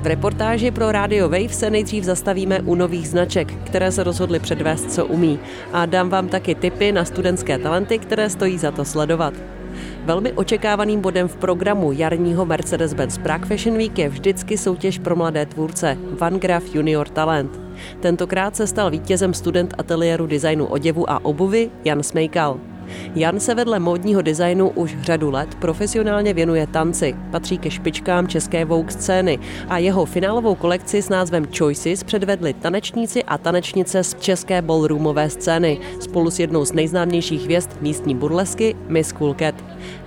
V reportáži pro Radio Wave se nejdřív zastavíme u nových značek, které se rozhodly předvést, co umí. A dám vám taky tipy na studentské talenty, které stojí za to sledovat. Velmi očekávaným bodem v programu jarního Mercedes-Benz Prague Fashion Week je vždycky soutěž pro mladé tvůrce Van Graf Junior Talent. Tentokrát se stal vítězem student ateliéru designu oděvu a obuvy Jan Smejkal. Jan se vedle módního designu už řadu let profesionálně věnuje tanci, patří ke špičkám české Vogue scény a jeho finálovou kolekci s názvem Choices předvedli tanečníci a tanečnice z české ballroomové scény spolu s jednou z nejznámějších hvězd místní burlesky Miss Cool Cat.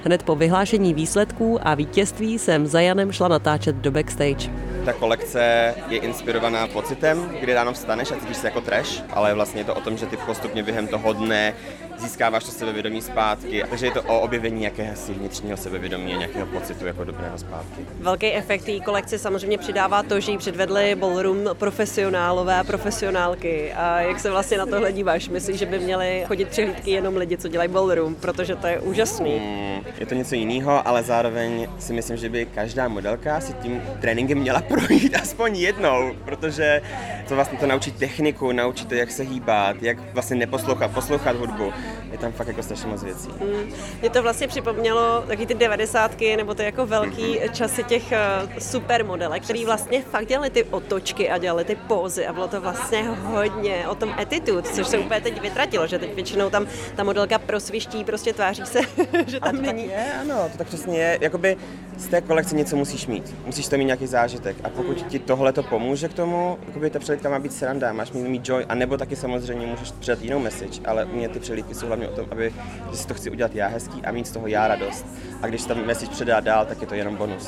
Hned po vyhlášení výsledků a vítězství jsem za Janem šla natáčet do backstage. Ta kolekce je inspirovaná pocitem, kdy ráno vstaneš a cítíš se jako trash, ale vlastně je to o tom, že ty postupně během toho dne získáváš to sebevědomí zpátky. Takže je to o objevení nějakého vnitřního sebevědomí a nějakého pocitu jako dobrého zpátky. Velký efekt té kolekce samozřejmě přidává to, že ji předvedli ballroom profesionálové a profesionálky. A jak se vlastně na tohle díváš? Myslíš, že by měli chodit přehlídky jenom lidi, co dělají ballroom, protože to je úžasný. Mm, je to něco jiného, ale zároveň si myslím, že by každá modelka si tím tréninkem měla projít aspoň jednou, protože to vlastně to naučí techniku, naučí to, jak se hýbat, jak vlastně neposlouchat, poslouchat hudbu je tam fakt jako strašně moc věcí. Mm. Mě to vlastně připomnělo taky ty devadesátky, nebo ty jako velký mm-hmm. časy těch uh, supermodelek, který vlastně fakt dělali ty otočky a dělali ty pózy a bylo to vlastně hodně o tom attitude, což se úplně teď vytratilo, že teď většinou tam ta modelka prosviští, prostě tváří se, že tam to není. Tak je, ano, to tak přesně je. Jakoby z té kolekce něco musíš mít. Musíš to mít nějaký zážitek. A pokud ti tohle to pomůže k tomu, jakoby ta přelídka má být sranda, máš mít, mít joy, a nebo taky samozřejmě můžeš předat jinou message, ale mě ty přelídky jsou hlavně o tom, aby že si to chci udělat já hezký a mít z toho já radost. A když tam message předá dál, tak je to jenom bonus.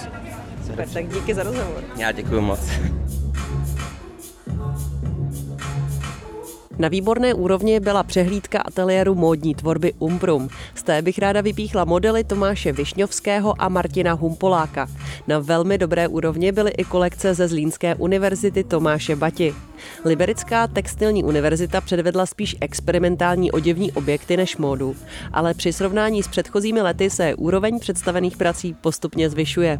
Super, tak díky za rozhovor. Já děkuji moc. Na výborné úrovni byla přehlídka ateliéru módní tvorby Umbrum. Z té bych ráda vypíchla modely Tomáše Višňovského a Martina Humpoláka. Na velmi dobré úrovni byly i kolekce ze Zlínské univerzity Tomáše Bati. Liberická textilní univerzita předvedla spíš experimentální oděvní objekty než módu, ale při srovnání s předchozími lety se úroveň představených prací postupně zvyšuje.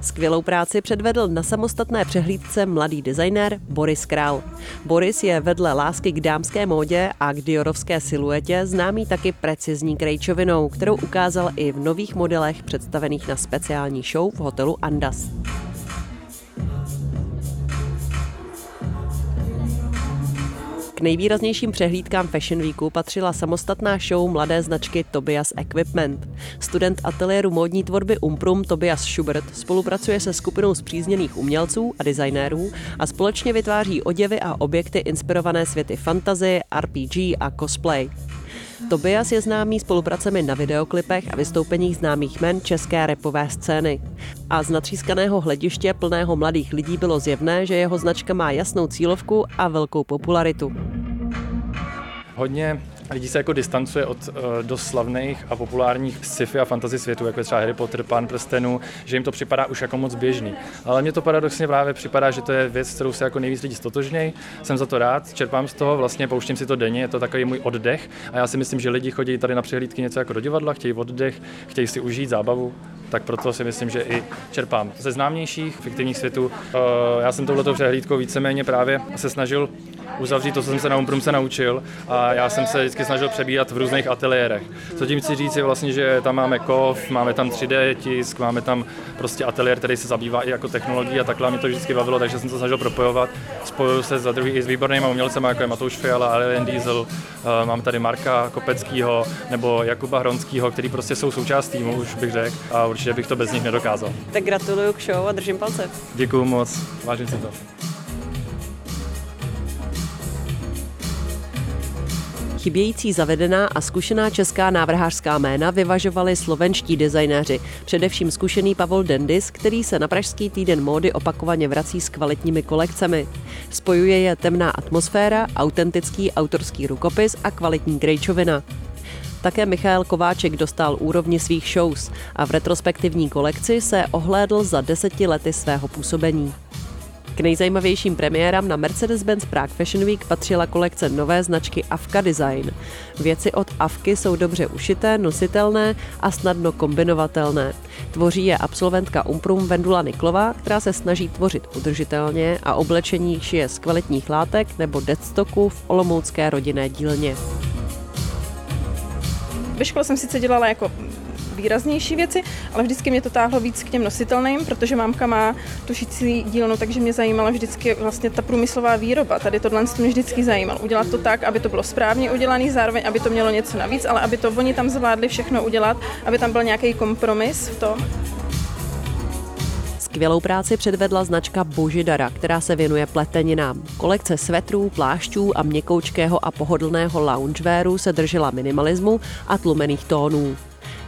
Skvělou práci předvedl na samostatné přehlídce mladý designér Boris Král. Boris je vedle lásky k dámské módě a k diorovské siluetě známý taky precizní krejčovinou, kterou ukázal i v nových modelech představených na speciální show v hotelu Andas. K nejvýraznějším přehlídkám Fashion Weeku patřila samostatná show mladé značky Tobias Equipment. Student ateliéru módní tvorby Umprum Tobias Schubert spolupracuje se skupinou zpřízněných umělců a designérů a společně vytváří oděvy a objekty inspirované světy fantasy, RPG a cosplay. Tobias je známý spolupracemi na videoklipech a vystoupeních známých men české repové scény. A z natřískaného hlediště plného mladých lidí bylo zjevné, že jeho značka má jasnou cílovku a velkou popularitu. Hodně lidí se jako distancuje od uh, dost slavných a populárních sci-fi a fantasy světů, jako je třeba Harry Potter, Pán prstenů, že jim to připadá už jako moc běžný. Ale mně to paradoxně právě připadá, že to je věc, kterou se jako nejvíc lidí stotožnějí. Jsem za to rád, čerpám z toho, vlastně pouštím si to denně, je to takový můj oddech a já si myslím, že lidi chodí tady na přehlídky něco jako do divadla, chtějí oddech, chtějí si užít zábavu, tak proto si myslím, že i čerpám. Ze známějších fiktivních světů, uh, já jsem touhletou přehlídkou víceméně právě se snažil uzavřít to, co jsem se na Umprum se naučil a já jsem se vždycky snažil přebírat v různých ateliérech. Co tím chci říct je vlastně, že tam máme kov, máme tam 3D tisk, máme tam prostě ateliér, který se zabývá i jako technologií a takhle mě to vždycky bavilo, takže jsem se snažil propojovat. Spojuju se za druhý i s výbornými umělcemi, jako je Matouš Fiala, Alien Diesel, uh, mám tady Marka Kopeckýho nebo Jakuba Hronskýho, který prostě jsou součást týmu, už bych řekl, a určitě bych to bez nich nedokázal. Tak gratuluju k show a držím palce. Děkuju moc, vážím si to. Chybějící zavedená a zkušená česká návrhářská jména vyvažovali slovenští designéři, především zkušený Pavol Dendis, který se na Pražský týden módy opakovaně vrací s kvalitními kolekcemi. Spojuje je temná atmosféra, autentický autorský rukopis a kvalitní grejčovina. Také Michal Kováček dostal úrovni svých shows a v retrospektivní kolekci se ohlédl za deseti lety svého působení. K nejzajímavějším premiérám na Mercedes-Benz Prague Fashion Week patřila kolekce nové značky Avka Design. Věci od Avky jsou dobře ušité, nositelné a snadno kombinovatelné. Tvoří je absolventka Umprum Vendula Niklova, která se snaží tvořit udržitelně a oblečení šije z kvalitních látek nebo deadstocku v olomoucké rodinné dílně. Ve škole jsem sice dělala jako výraznější věci, ale vždycky mě to táhlo víc k těm nositelným, protože mámka má tušící dílnu, takže mě zajímala vždycky vlastně ta průmyslová výroba. Tady tohle mě vždycky zajímalo. Udělat to tak, aby to bylo správně udělané, zároveň aby to mělo něco navíc, ale aby to oni tam zvládli všechno udělat, aby tam byl nějaký kompromis v tom. Skvělou práci předvedla značka Božidara, která se věnuje pleteninám. Kolekce svetrů, plášťů a měkoučkého a pohodlného loungewearu se držela minimalismu a tlumených tónů.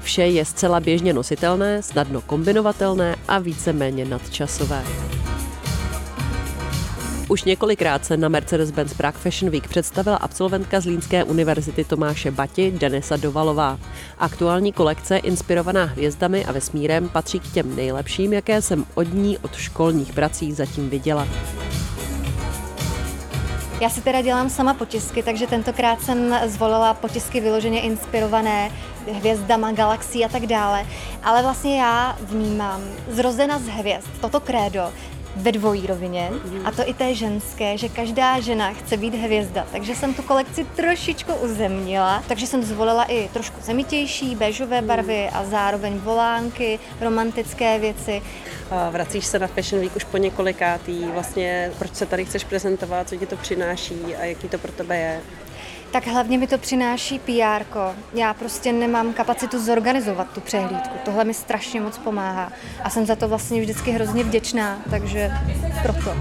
Vše je zcela běžně nositelné, snadno kombinovatelné a víceméně nadčasové. Už několikrát se na Mercedes-Benz Prague Fashion Week představila absolventka z Línské univerzity Tomáše Bati Denisa Dovalová. Aktuální kolekce, inspirovaná hvězdami a vesmírem, patří k těm nejlepším, jaké jsem od ní od školních prací zatím viděla. Já si teda dělám sama potisky, takže tentokrát jsem zvolila potisky vyloženě inspirované hvězdama, galaxií a tak dále. Ale vlastně já vnímám zrozena z hvězd, toto krédo, ve dvojí rovině, a to i té ženské, že každá žena chce být hvězda. Takže jsem tu kolekci trošičku uzemnila, takže jsem zvolila i trošku zemitější, béžové barvy a zároveň volánky, romantické věci. Vracíš se na Fashion Week už po několikátý, vlastně proč se tady chceš prezentovat, co ti to přináší a jaký to pro tebe je? Tak hlavně mi to přináší PR. Já prostě nemám kapacitu zorganizovat tu přehlídku. Tohle mi strašně moc pomáhá. A jsem za to vlastně vždycky hrozně vděčná, takže proto.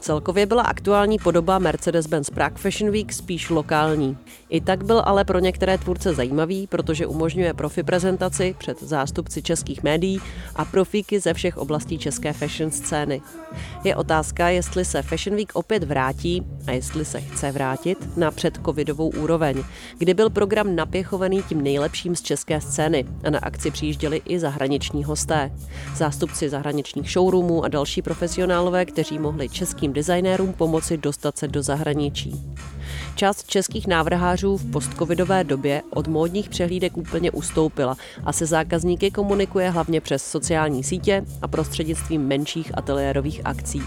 Celkově byla aktuální podoba Mercedes-Benz Prague Fashion Week spíš lokální. I tak byl ale pro některé tvůrce zajímavý, protože umožňuje profi prezentaci před zástupci českých médií a profíky ze všech oblastí české fashion scény. Je otázka, jestli se Fashion Week opět vrátí a jestli se chce vrátit na předcovidovou úroveň, kdy byl program napěchovaný tím nejlepším z české scény a na akci přijížděli i zahraniční hosté. Zástupci zahraničních showroomů a další profesionálové, kteří mohli českým designérům pomoci dostat se do zahraničí. Část českých návrhářů v postcovidové době od módních přehlídek úplně ustoupila a se zákazníky komunikuje hlavně přes sociální sítě a prostřednictvím menších ateliérových akcí.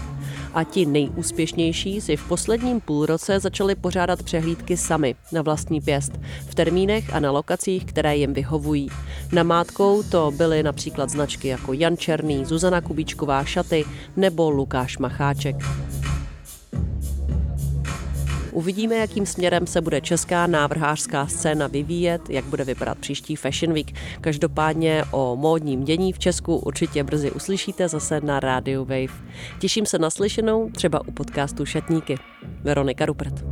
A ti nejúspěšnější si v posledním půlroce začali pořádat přehlídky sami na vlastní pěst, v termínech a na lokacích, které jim vyhovují. Namátkou to byly například značky jako Jan Černý, Zuzana Kubíčková Šaty nebo Lukáš Macháček. Uvidíme, jakým směrem se bude česká návrhářská scéna vyvíjet, jak bude vypadat příští Fashion Week. Každopádně o módním dění v Česku určitě brzy uslyšíte zase na Radio Wave. Těším se na slyšenou třeba u podcastu Šatníky. Veronika Rupert.